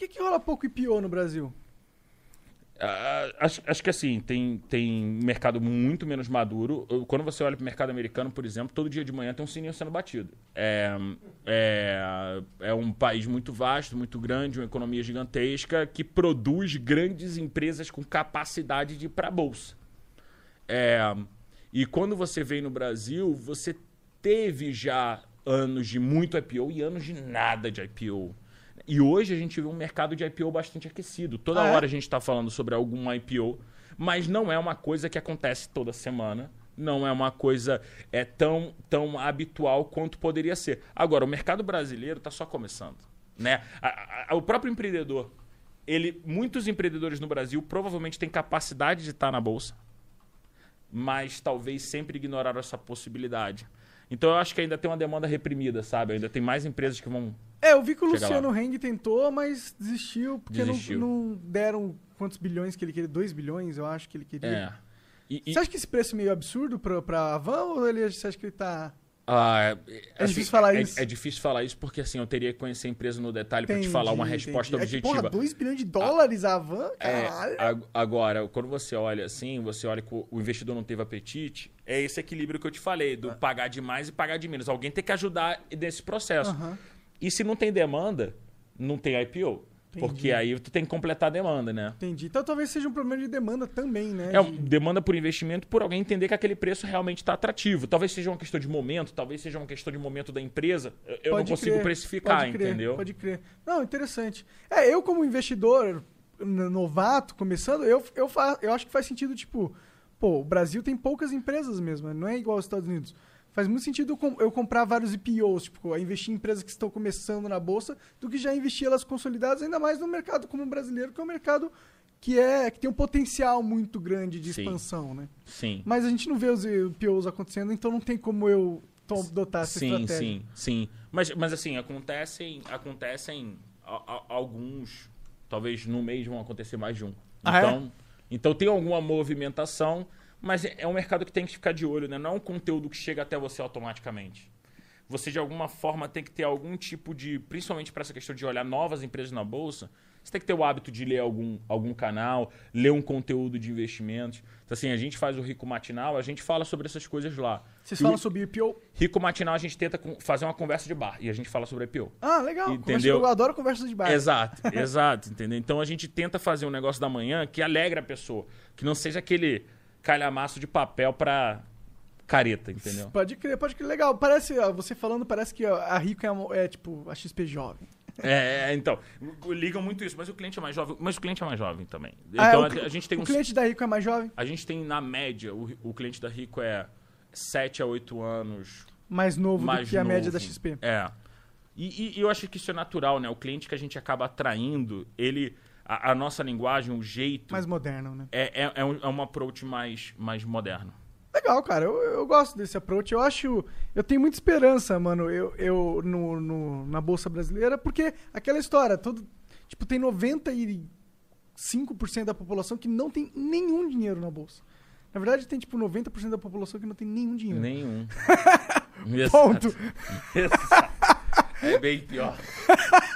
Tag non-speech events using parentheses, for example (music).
que, que rola pouco IPO no Brasil? Ah, acho, acho que assim, tem, tem mercado muito menos maduro. Quando você olha para o mercado americano, por exemplo, todo dia de manhã tem um sininho sendo batido. É, é, é um país muito vasto, muito grande, uma economia gigantesca que produz grandes empresas com capacidade de ir para a bolsa. É, e quando você vem no Brasil, você teve já anos de muito IPO e anos de nada de IPO. E hoje a gente vê um mercado de IPO bastante aquecido. Toda Ah, é? hora a gente está falando sobre algum IPO, mas não é uma coisa que acontece toda semana. Não é uma coisa é, tão, tão habitual quanto poderia ser. Agora, o mercado brasileiro está só começando. Né? A- a- o próprio empreendedor, ele, muitos empreendedores no Brasil provavelmente têm capacidade de estar na bolsa, mas talvez sempre ignoraram essa possibilidade. Então eu acho que ainda tem uma demanda reprimida, sabe? Ainda tem mais empresas que vão. É, eu vi que o Luciano Heng tentou, mas desistiu porque não- Desistiu. Não, deram quantos bilhões que ele queria? 2 bilhões, eu acho que ele queria. É. E, e- Você acha que esse preço é meio absurdo pra, pra Van ou ele, você acha que ele tá. Ah, É difícil falar é- isso. É, difícil falar isso porque assim, eu teria que conhecer a empresa no detalhe para te falar uma Entendi, resposta entendi. É que, objetiva. porra, 2 bilhões de dólares a Van? É, Caralho. ag- agora, quando você olha assim, você olha que o investidor não teve apetite, é esse equilíbrio que eu te falei, do pagar demais e pagar de menos. Alguém tem que ajudar nesse processo. E se não tem demanda, não tem IPO. Entendi. Porque aí tu tem que completar a demanda, né? Entendi. Então talvez seja um problema de demanda também, né? É De- demanda por investimento por alguém entender que aquele preço realmente está atrativo. Talvez seja uma questão de momento, talvez seja uma questão de momento da empresa. Eu- Eu não Pode consigo crer, precificar, pode crer, entendeu? Pode crer. Não, interessante. É, eu como investidor novato, começando, eu, eu, fa- eu acho que faz sentido, tipo, pô, o Brasil tem poucas empresas mesmo, não é igual aos Estados Unidos. Faz muito sentido eu, com- eu comprar vários IPOs, tipo, investir em empresas que estão começando na bolsa, do que já investir elas consolidadas, ainda mais no mercado como o brasileiro, que é um mercado que, é, que tem um potencial muito grande de Sim. expansão, né? Sim. Mas a gente não vê os IPOs acontecendo, então não tem como eu to- adotar essa Sim, estratégia. sim, sim. Mas, mas assim, acontecem, acontecem a- a- alguns, talvez no mês vão acontecer mais de um. Ah, é? então, então tem alguma movimentação, mas é um mercado que tem que ficar de olho, né? Não é um conteúdo que chega até você automaticamente. Você de alguma forma tem que ter algum tipo de, principalmente para essa questão de olhar novas empresas na bolsa, você tem que ter o hábito de ler algum, algum canal, ler um conteúdo de investimentos. Então, assim, a gente faz o Rico Matinal, a gente fala sobre essas coisas lá. Vocês E o- falam sobre IPO? Rico Matinal a gente tenta fazer uma conversa de bar e a gente fala sobre IPO. Ah, legal. Entendeu? Conversa- eu adoro conversas de bar. Exato, (laughs) exato, entendeu? Então a gente tenta fazer um negócio da manhã que alegre a pessoa, que não seja aquele calhamaço de papel pra careta, entendeu? Pode crer, pode crer. Legal. Parece, ó, você falando, parece que a Rico é, é, tipo a XP jovem. É, é, então, ligam muito isso, mas o cliente é mais jovem, mas o cliente é mais jovem também. Ah, Então o a, a gente tem o uns, cliente da Rico é mais jovem, a gente tem na média, o, o cliente da Rico é 7 a 8 anos mais novo mais do que a média novo. da XP. É. E- e eu acho que isso é natural, né? O cliente que a gente acaba atraindo, ele. A, a nossa linguagem, o jeito. Mais moderno, né? É, é, é, um, é um approach mais, mais moderno. Legal, cara. Eu, eu gosto desse approach. Eu acho. Eu tenho muita esperança, mano, eu, eu no, no- na Bolsa Brasileira, porque aquela história, todo. Tipo, tem 95% da população que não tem nenhum dinheiro na Bolsa. Na verdade, tem, tipo, 90% da população que não tem nenhum dinheiro. Nenhum. (laughs) Ponto. (laughs) Exato. É bem pior. (laughs)